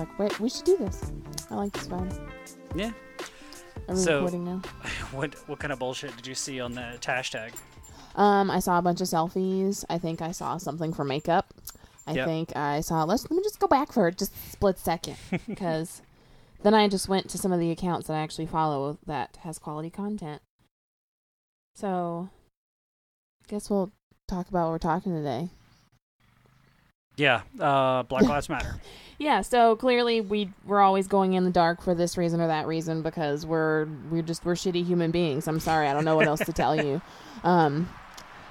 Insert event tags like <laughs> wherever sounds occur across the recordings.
like, wait, we should do this. I like this vibe. Yeah. Are we So- recording now? <laughs> What what kind of bullshit did you see on the hashtag? Um, I saw a bunch of selfies. I think I saw something for makeup. I Yep. think I saw. Let's let me just go back for just a split second <laughs> because then I just went to some of the accounts that I actually follow that has quality content. So, guess we'll talk about what we're talking today. Yeah, uh, Black Lives Matter. <laughs> Yeah, so clearly we we're always going in the dark for this reason or that reason because we're we're just we're shitty human beings. I'm sorry, I don't know what else to tell you. <laughs> Um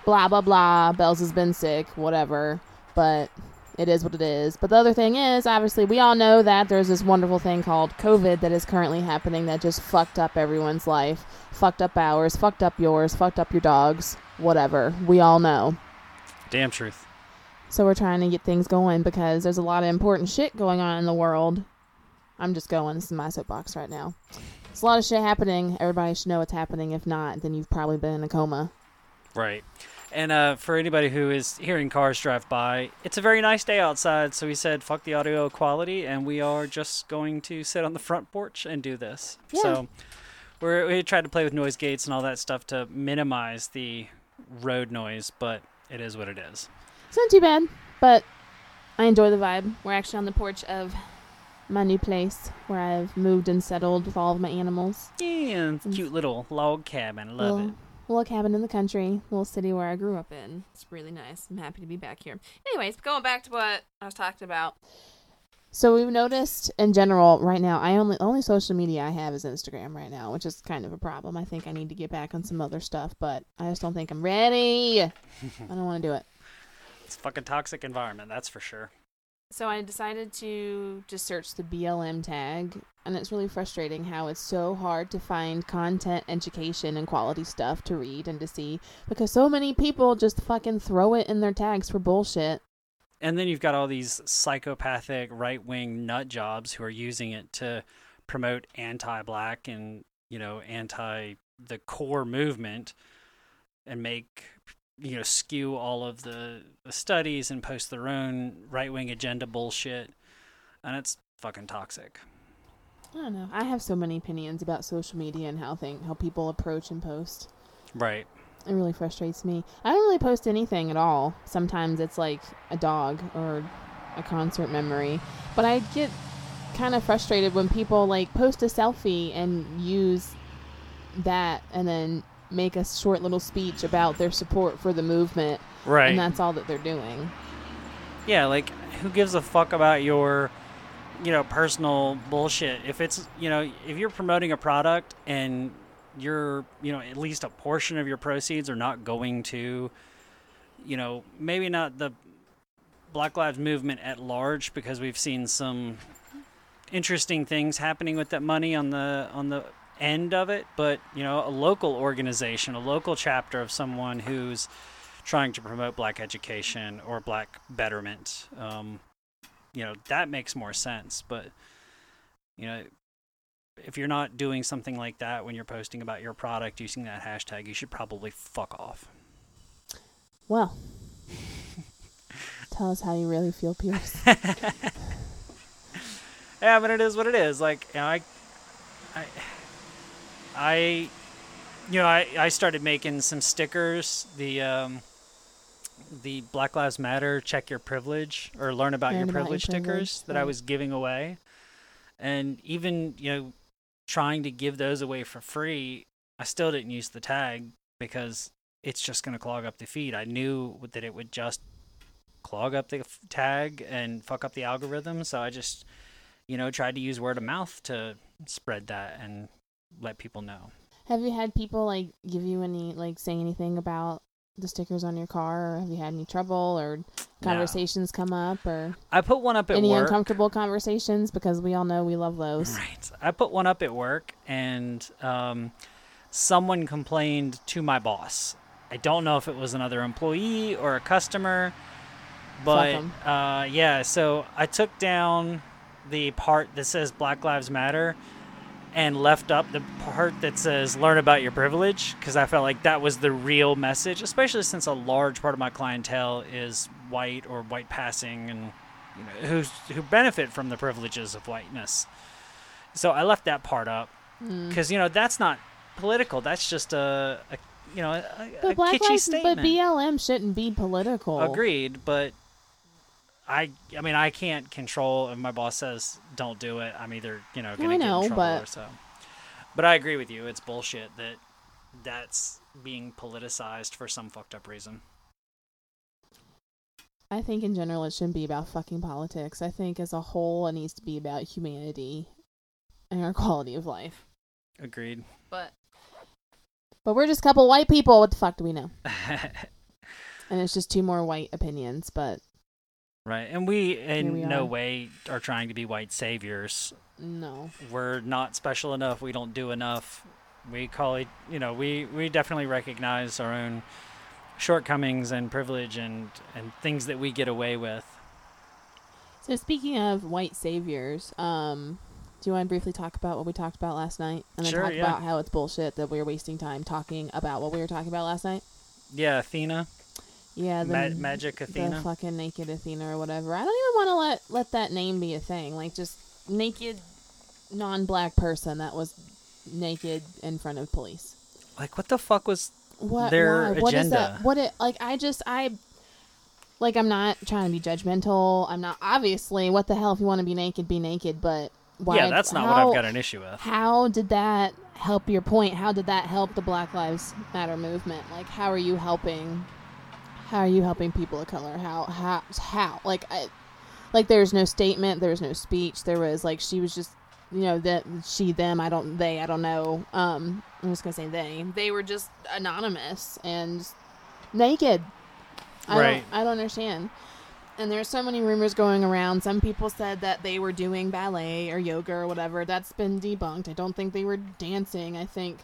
blah blah blah, Bells has been sick, whatever, but it is what it is. But the other thing is, obviously we all know that there's this wonderful thing called COVID that is currently happening that just fucked up everyone's life. Fucked up ours, fucked up yours, fucked up your dogs, whatever. We all know. Damn truth. So we're trying to get things going because there's a lot of important shit going on in the world. I'm just going. This is my soapbox right now. There's a lot of shit happening. Everybody should know what's happening. If not, then you've probably been in a coma. Right. And uh, for anybody who is hearing cars drive by, it's a very nice day outside. So we said, fuck the audio quality, and we are just going to sit on the front porch and do this. Yeah. So we're, we tried to play with noise gates and all that stuff to minimize the road noise, but it is what it is. It's not too bad, but I enjoy the vibe. We're actually on the porch of my new place where I've moved and settled with all of my animals. Yeah, it's a cute little log cabin. I love little, it. little cabin in the country, little city where I grew up in. It's really nice. I'm happy to be back here. Anyways, going back to what I was talking about. So we've noticed in general right now, I only only social media I have is Instagram right now, which is kind of a problem. I think I need to get back on some other stuff, but I just don't think I'm ready. <laughs> I don't want to do it. It's a fucking toxic environment, that's for sure. So I decided to just search the BLM tag, and it's really frustrating how it's so hard to find content, education, and quality stuff to read and to see because so many people just fucking throw it in their tags for bullshit. And then you've got all these psychopathic right wing nut jobs who are using it to promote anti black and, you know, anti the core movement and make, you know, skew all of the, the studies and post their own right wing agenda bullshit. And it's fucking toxic. I don't know. I have so many opinions about social media and how thing how people approach and post. Right. It really frustrates me. I don't really post anything at all. Sometimes it's like a dog or a concert memory, but I get kind of frustrated when people like post a selfie and use that and then make a short little speech about their support for the movement Right. and that's all that they're doing. Yeah, like who gives a fuck about your you know personal bullshit if it's you know if you're promoting a product and you're you know at least a portion of your proceeds are not going to you know maybe not the black lives movement at large because we've seen some interesting things happening with that money on the on the end of it but you know a local organization a local chapter of someone who's trying to promote black education or black betterment um, you know that makes more sense but you know if you're not doing something like that when you're posting about your product using that hashtag you should probably fuck off Well, tell us how you really feel, Pierce. <laughs> yeah but it is what it is like you know, i i i you know i i started making some stickers the um the black lives matter check your privilege or learn about Learn your about your privilege stickers privilege, that i was giving away. And even you know trying to give those away for free i still didn't use the tag because it's just going to clog up the feed. I knew that it would just clog up the f- tag and fuck up the algorithm so i just you know, tried to use word of mouth to spread that and let people know. Have you had people like give you any like say anything about the stickers on your car, or have you had any trouble or conversations come up, or I put one up at any work. uncomfortable conversations? Because we all know we love those. Right. I put one up at work and um, someone complained to my boss. I don't know if it was another employee or a customer, but uh, yeah, so I took down the part that says Black Lives Matter and left up the part that says "Learn about your privilege" because I felt like that was the real message, especially since a large part of my clientele is white or white passing and you know who's who benefit from the privileges of whiteness. So I left that part up Mm. because you know that's not political. That's just a, a you know a, a Black kitschy Lives, statement. but BLM shouldn't be political. Agreed, but I I mean I can't control if my boss says don't do it. I'm either you know gonna I get know, in trouble but- or so. But I agree with you. It's bullshit that that's being politicized for some fucked up reason. I think in general it shouldn't be about fucking politics. I think as a whole it needs to be about humanity and our <laughs> quality of life. Agreed. But but we're just a couple white people. What the fuck do we know? <laughs> And it's just two more white opinions. But right, and we in we no are. way are trying to be white saviors. no, We're not special enough. We don't do enough. We call it, you know, we we definitely recognize our own shortcomings and privilege and and things that we get away with. So speaking of white saviors, um, do you want to briefly talk about what we talked about last night, and then Sure, talk yeah. about how it's bullshit that we're wasting time talking about what we were talking about last night? Yeah, Athena, Yeah, the Ma- Magic the fucking naked Athena or whatever. I don't even want to let let that name be a thing. Like just naked, non-black person that was naked in front of police. Like, what the fuck was? What? Their why? What is that? agenda. What it like? I just I. Like I'm not trying to be judgmental. I'm not obviously. What the hell? If you want to be naked, be naked. But why? yeah, that's not what I've got an issue with. How did that help your point? How did that help the Black Lives Matter movement? Like, how are you helping? How are you helping people of color? How how how? Like, I, like there's no statement, there was no speech. There was like she was just, you know, that she them. I don't they. I don't know. Um, I'm just gonna say they. They were just anonymous and naked. I Right. Don't, I don't understand. And there's so many rumors going around. Some people said that they were doing ballet or yoga or whatever. That's been debunked. I don't think they were dancing. I think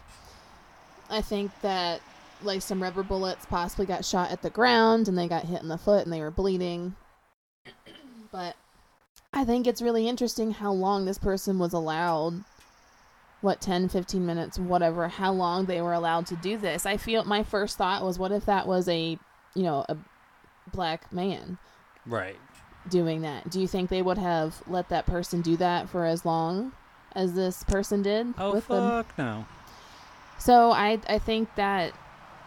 I think that like some rubber bullets possibly got shot at the ground and they got hit in the foot and they were bleeding. But I think it's really interesting how long this person was allowed what 10 15 minutes whatever how long they were allowed to do this. I feel my first thought was what if that was a, you know, a black man Right. doing that. Do you think they would have let that person do that for as long as this person did Oh with them? fuck no. So I I think that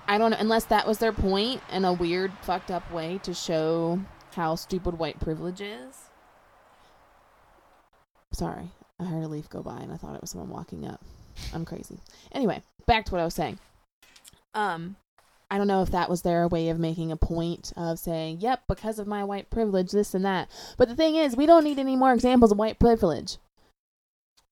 I don't know unless that was their point in a weird fucked up way to show how stupid white privilege is. Sorry, I heard a leaf go by and I thought it was someone walking up. I'm crazy. Anyway, back to what I was saying. Um I don't know if that was their way of making a point of saying, "Yep, because of my white privilege, this and that." But the thing is, we don't need any more examples of white privilege.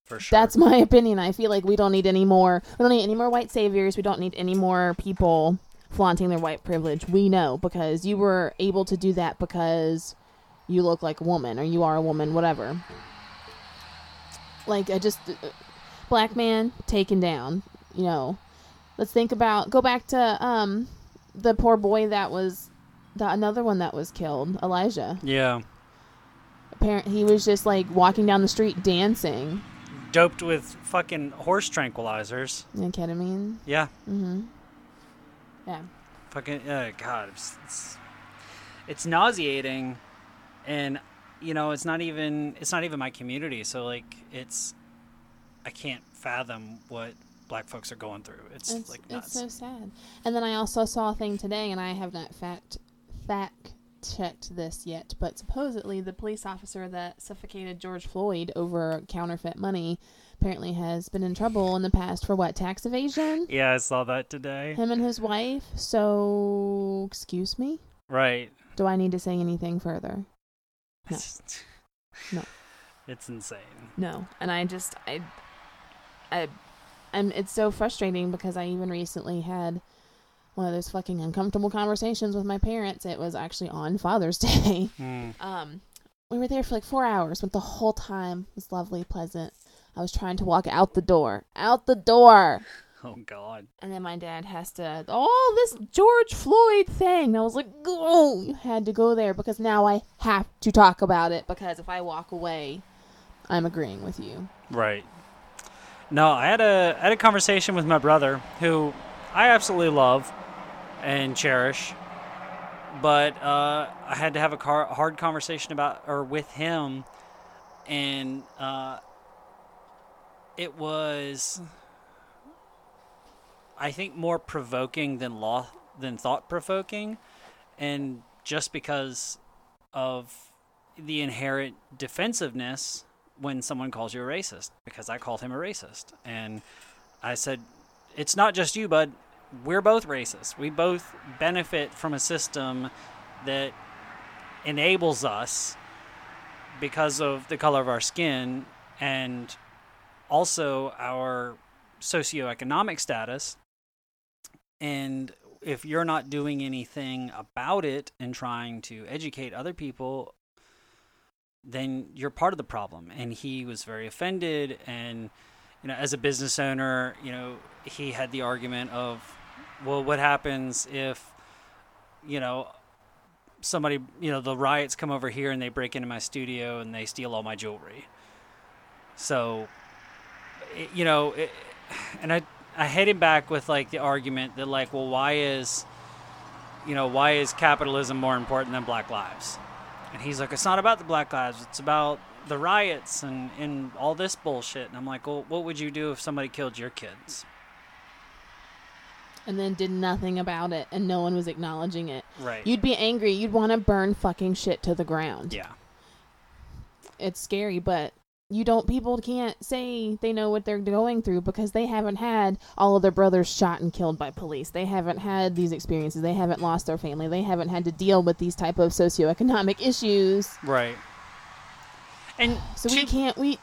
For sure. That's my opinion. I feel like we don't need any more. We don't need any more white saviors. We don't need any more people flaunting their white privilege. We know because you were able to do that because you look like a woman or you are a woman, whatever. Like I just uh, black man taken down. You know, let's think about go back to um the poor boy that was the another one that was killed, Elijah. yeah. Apparent he was just like walking down the street dancing. Doped with fucking horse tranquilizers. And ketamine. Yeah. Mm-hmm. Yeah. Fucking uh, God, it's, it's it's nauseating, and you know it's not even it's not even my community. So like it's I can't fathom what black folks are going through. It's, It's, like it's so sad. And then I also saw a thing today, and I have not fact fact checked this yet, but supposedly the police officer that suffocated George Floyd over counterfeit money apparently has been in trouble in the past for what tax evasion. yeah, I saw that today. Him and his wife. So, excuse me. Right. Do I need to say anything further? No. It's, <laughs> No. It's insane. No, and I just I I I'm. it's so frustrating because I even recently had one of those fucking uncomfortable conversations with my parents. It was actually on Father's <laughs> Day. Hmm. Um we were there for like 4 hours, but the whole time was lovely, pleasant. I was trying to walk out the door. Out the door. Oh God. And then my dad has to, oh, this George Floyd thing. And I was like, oh, you had to go there because now I have to talk about it because if I walk away, I'm agreeing with you. Right. No, I had a I had a conversation with my brother, who I absolutely love and cherish, but uh, I had to have a car, hard conversation about or with him, and uh, it was, I think, more provoking than law than thought provoking, and just because of the inherent defensiveness when someone calls you a racist because I called him a racist. And I said, It's not just you, bud. We're both racist. We both benefit from a system that enables us because of the color of our skin and also our socioeconomic status. And if you're not doing anything about it and trying to educate other people then you're part of the problem. And he was very offended. And, you know, as a business owner, you know, he had the argument of, well, what happens if, you know, somebody, you know, the riots come over here and they break into my studio and they steal all my jewelry. So, it, you know, it, and I, I hit him back with like the argument that like, well, why is, you know, why is capitalism more important than black lives? And he's like, it's not about the Black Lives. It's about the riots and, and all this bullshit. And I'm like, well, what would you do if somebody killed your kids? And then did nothing about it, and no one was acknowledging it. Right. You'd be angry. You'd want to burn fucking shit to the ground. yeah. It's scary, but you don't. People can't say they know what they're going through because they haven't had all of their brothers shot and killed by police. They haven't had these experiences. They haven't lost their family. They haven't had to deal with these type of socioeconomic issues. Right. And So we can't. We.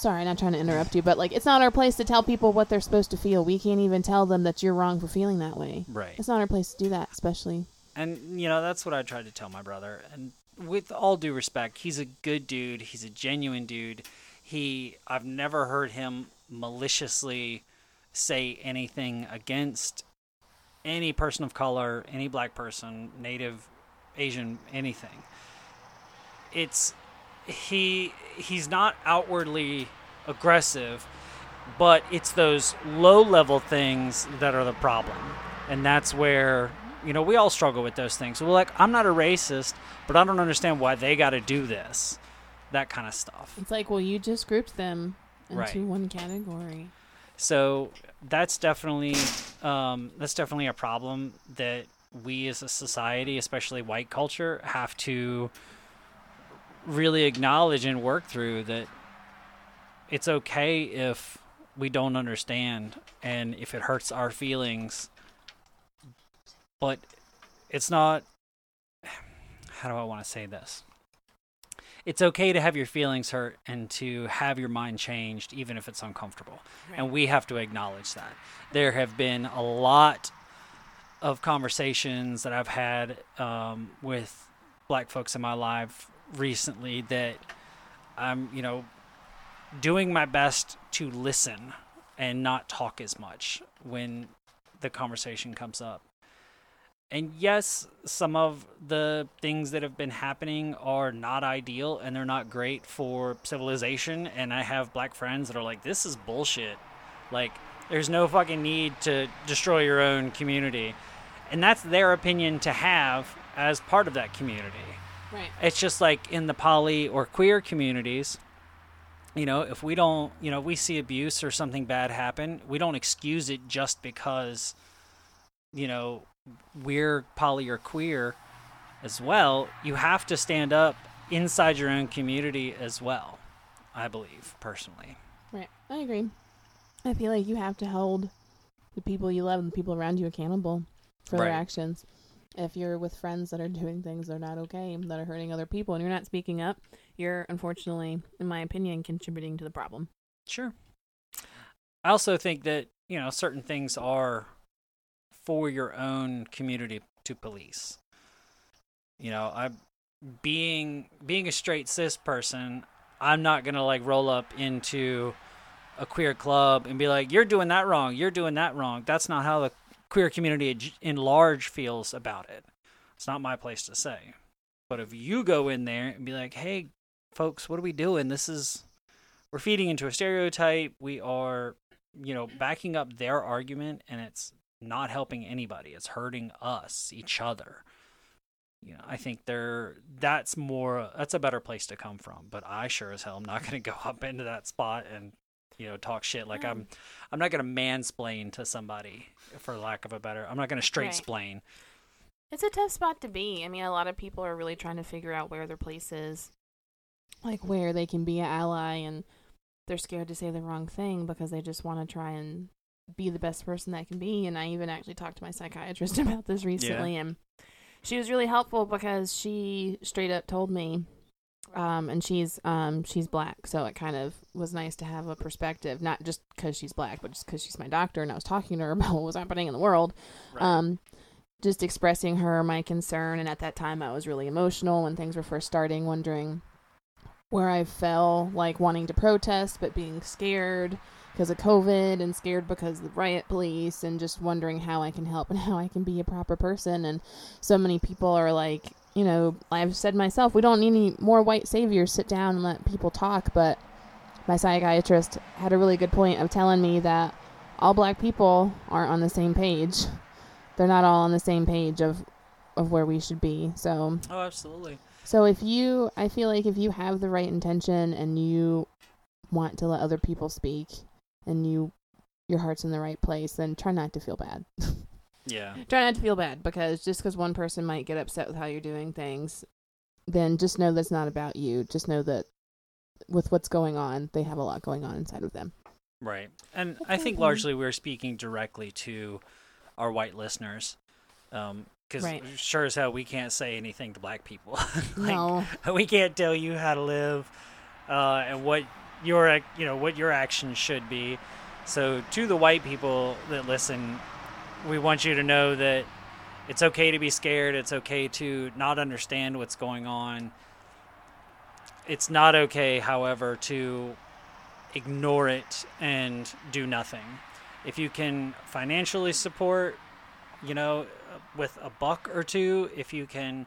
Sorry, I'm not trying to interrupt you, but like, it's not our place to tell people what they're supposed to feel. We can't even tell them that you're wrong for feeling that way. Right. It's not our place to do that, especially. And you know that's what I tried to tell my brother. And with all due respect, he's a good dude. He's a genuine dude. He I've never heard him maliciously say anything against any person of color, any black person, native, Asian, anything. It's he he's not outwardly aggressive, but it's those low level things that are the problem. And that's where you know, we all struggle with those things. We're like, I'm not a racist, but I don't understand why they got to do this. That kind of stuff. It's like, well, you just grouped them into Right. one category. So that's definitely um, that's definitely a problem that we as a society, especially white culture, have to really acknowledge and work through. That it's okay if we don't understand and if it hurts our feelings, but it's not. How do I want to say this? It's okay to have your feelings hurt and to have your mind changed, even if it's uncomfortable and we have to acknowledge that. There have been a lot of conversations that I've had um, with black folks in my life recently that I'm, you know, doing my best to listen and not talk as much when the conversation comes up. And yes, some of the things that have been happening are not ideal and they're not great for civilization. And I have black friends that are like, this is bullshit. Like, there's no fucking need to destroy your own community. And that's their opinion to have as part of that community. Right. It's just like in the poly or queer communities, you know, if we don't, you know, we see abuse or something bad happen, we don't excuse it just because, you know, we're poly or queer as well. You have to stand up inside your own community as well, I believe, personally. Right. I agree. I feel like you have to hold the people you love and the people around you accountable for Right. their actions. If you're with friends that are doing things that are not okay, that are hurting other people, and you're not speaking up, you're unfortunately, in my opinion, contributing to the problem. Sure. I also think that, you know, certain things are for your own community to police. You know, I being being a straight cis person, I'm not going to like roll up into a queer club and be like, "You're doing that wrong. You're doing that wrong." That's not how the queer community in large feels about it. It's not my place to say. But if you go in there and be like, "Hey, folks, what are we doing? This is we're feeding into a stereotype. We are you know, backing up their argument and it's not helping anybody. It's hurting us, each other. You know, I think they're that's more that's a better place to come from. But I sure as hell am not going to go <laughs> up into that spot and you know talk shit like I'm mm. I'm not going to mansplain to somebody for lack of a better. I'm not going to straight Right. explain. It's a tough spot to be. I mean, a lot of people are really trying to figure out where their place is, like where they can be an ally, and they're scared to say the wrong thing because they just want to try and be the best person that can be. And I even actually talked to my psychiatrist <laughs> about this recently, and she was really helpful because she straight up told me, um, and she's um she's black, so it kind of was nice to have a perspective, not just because she's black, but just because she's my doctor, and I was talking to her <laughs> about what was happening in the world. Um just expressing her my concern and at that time i was really emotional when things were first starting wondering where i fell like wanting to protest but being scared because of covid and scared because of the riot police and just wondering how i can help and <laughs> how i can be a proper person. And so many people are like you know i've said myself we don't need any more white saviors sit down and let people talk but my psychiatrist had a really good point of telling me that all black people aren't on the same page they're not all on the same page of of where we should be. So Oh, absolutely. so if you I feel like if you have the right intention and you want to let other people speak and you your heart's in the right place, then try not to feel bad. <laughs> Yeah. try not to feel bad because just because one person might get upset with how you're doing things, then just know that's not about you. Just know that with what's going on, they have a lot going on inside of them. Right. And I think largely we're speaking directly to our white listeners. Um, because Right. sure as hell we can't say anything to black people. <laughs> like, no. <laughs> we can't tell you how to live uh, and what your you know what your actions should be. So to the white people that listen, we want you to know that it's okay to be scared. It's okay to not understand what's going on. It's not okay, however, to ignore it and do nothing. If you can financially support, you know, with a buck or two, if you can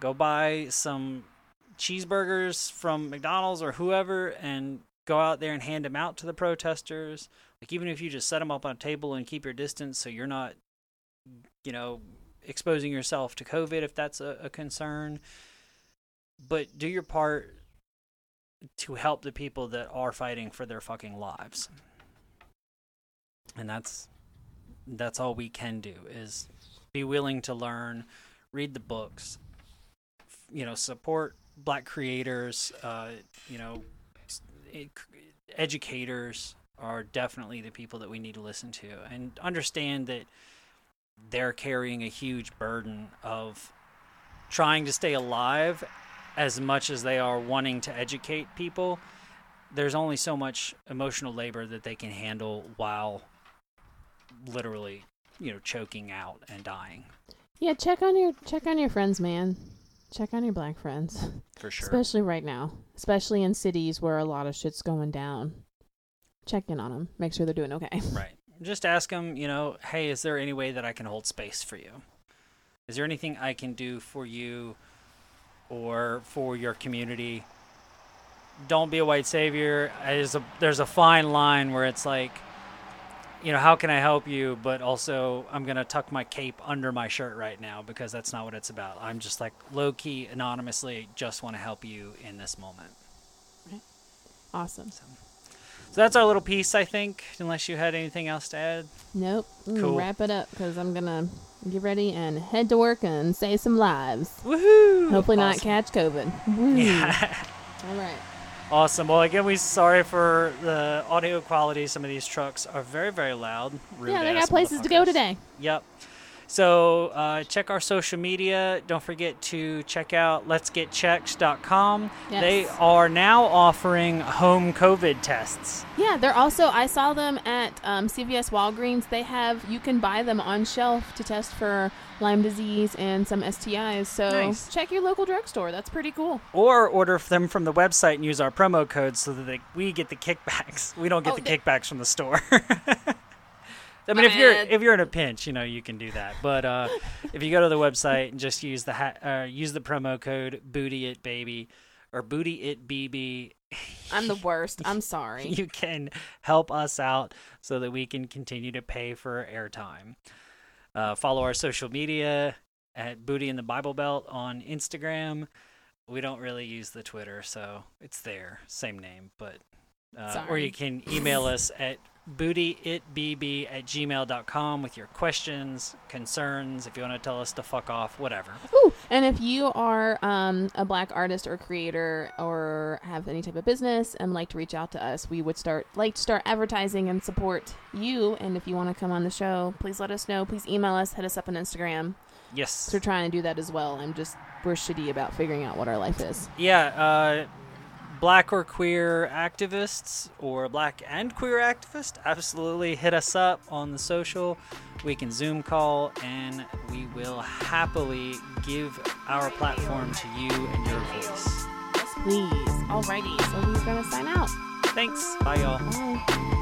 go buy some cheeseburgers from McDonald's or whoever and go out there and hand them out to the protesters. Like even if you just set them up on a table and keep your distance so you're not, you know, exposing yourself to COVID if that's a, a concern. But do your part to help the people that are fighting for their fucking lives. And that's that's all we can do is be willing to learn, read the books, you know, support black creators, uh, you know, educators are definitely the people that we need to listen to and understand that they're carrying a huge burden of trying to stay alive as much as they are wanting to educate people. There's only so much emotional labor that they can handle while literally, you know, choking out and dying. Yeah, check on your check on your friends, man. Check on your black friends. For sure. Especially right now. Especially in cities where a lot of shit's going down. Check in on them. Make sure they're doing okay. <laughs> Right. Just ask them, you know, hey, is there any way that I can hold space for you? Is there anything I can do for you or for your community? Don't be a white savior. There's a, there's a fine line where it's like, you know, how can I help you? But also, I'm going to tuck my cape under my shirt right now because that's not what it's about. I'm just like low key, anonymously, just want to help you in this moment. Awesome. So that's our little piece, I think, unless you had anything else to add. Nope. Cool. Wrap it up because I'm gonna get ready and head to work and save some lives. Woohoo! Hopefully not catch COVID. <laughs> Woo. Yeah. All right. Awesome. Well, again, we sorry for the audio quality. Some of these trucks are very, very loud. Rude yeah, they got places to go today. Yep. So uh, check our social media. Don't forget to check out letsgetchecks.com. Yes. They are now offering home COVID tests. Yeah, they're also. I saw them at um, CVS Walgreens. They have you can buy them on shelf to test for Lyme disease and some STIs. So Nice. check your local drugstore. That's pretty cool. Or order them from the website and use our promo code so that they, we get the kickbacks. We don't get Oh, the they- kickbacks from the store. <laughs> I mean, if you're if you're in a pinch, you know you can do that. But uh, if you go to the website and just use the ha- uh, use the promo code Booty It Baby or Booty It BB, I'm the <laughs> worst. I'm sorry. you can help us out so that we can continue to pay for airtime. Uh, follow our social media at Booty in the Bible Belt on Instagram. We don't really use the Twitter, so it's there, same name, but uh, or you can email us <laughs> at bootyitbb at gmail.com with your questions, concerns, if you want to tell us to fuck off, whatever. Ooh, and if you are um, a black artist or creator or have any type of business and like to reach out to us, we would start like to start advertising and support you. And if you want to come on the show, please let us know. Please email us, hit us up on Instagram. Yes. We're trying to do that as well. I'm just we're shitty about figuring out what our life is. Yeah, uh, black or queer activists or black and queer activists, absolutely hit us up on the social. We can Zoom call and we will happily give our platform to you and your voice. Please. Alrighty, so we're gonna sign out. Thanks. Bye, y'all. Bye.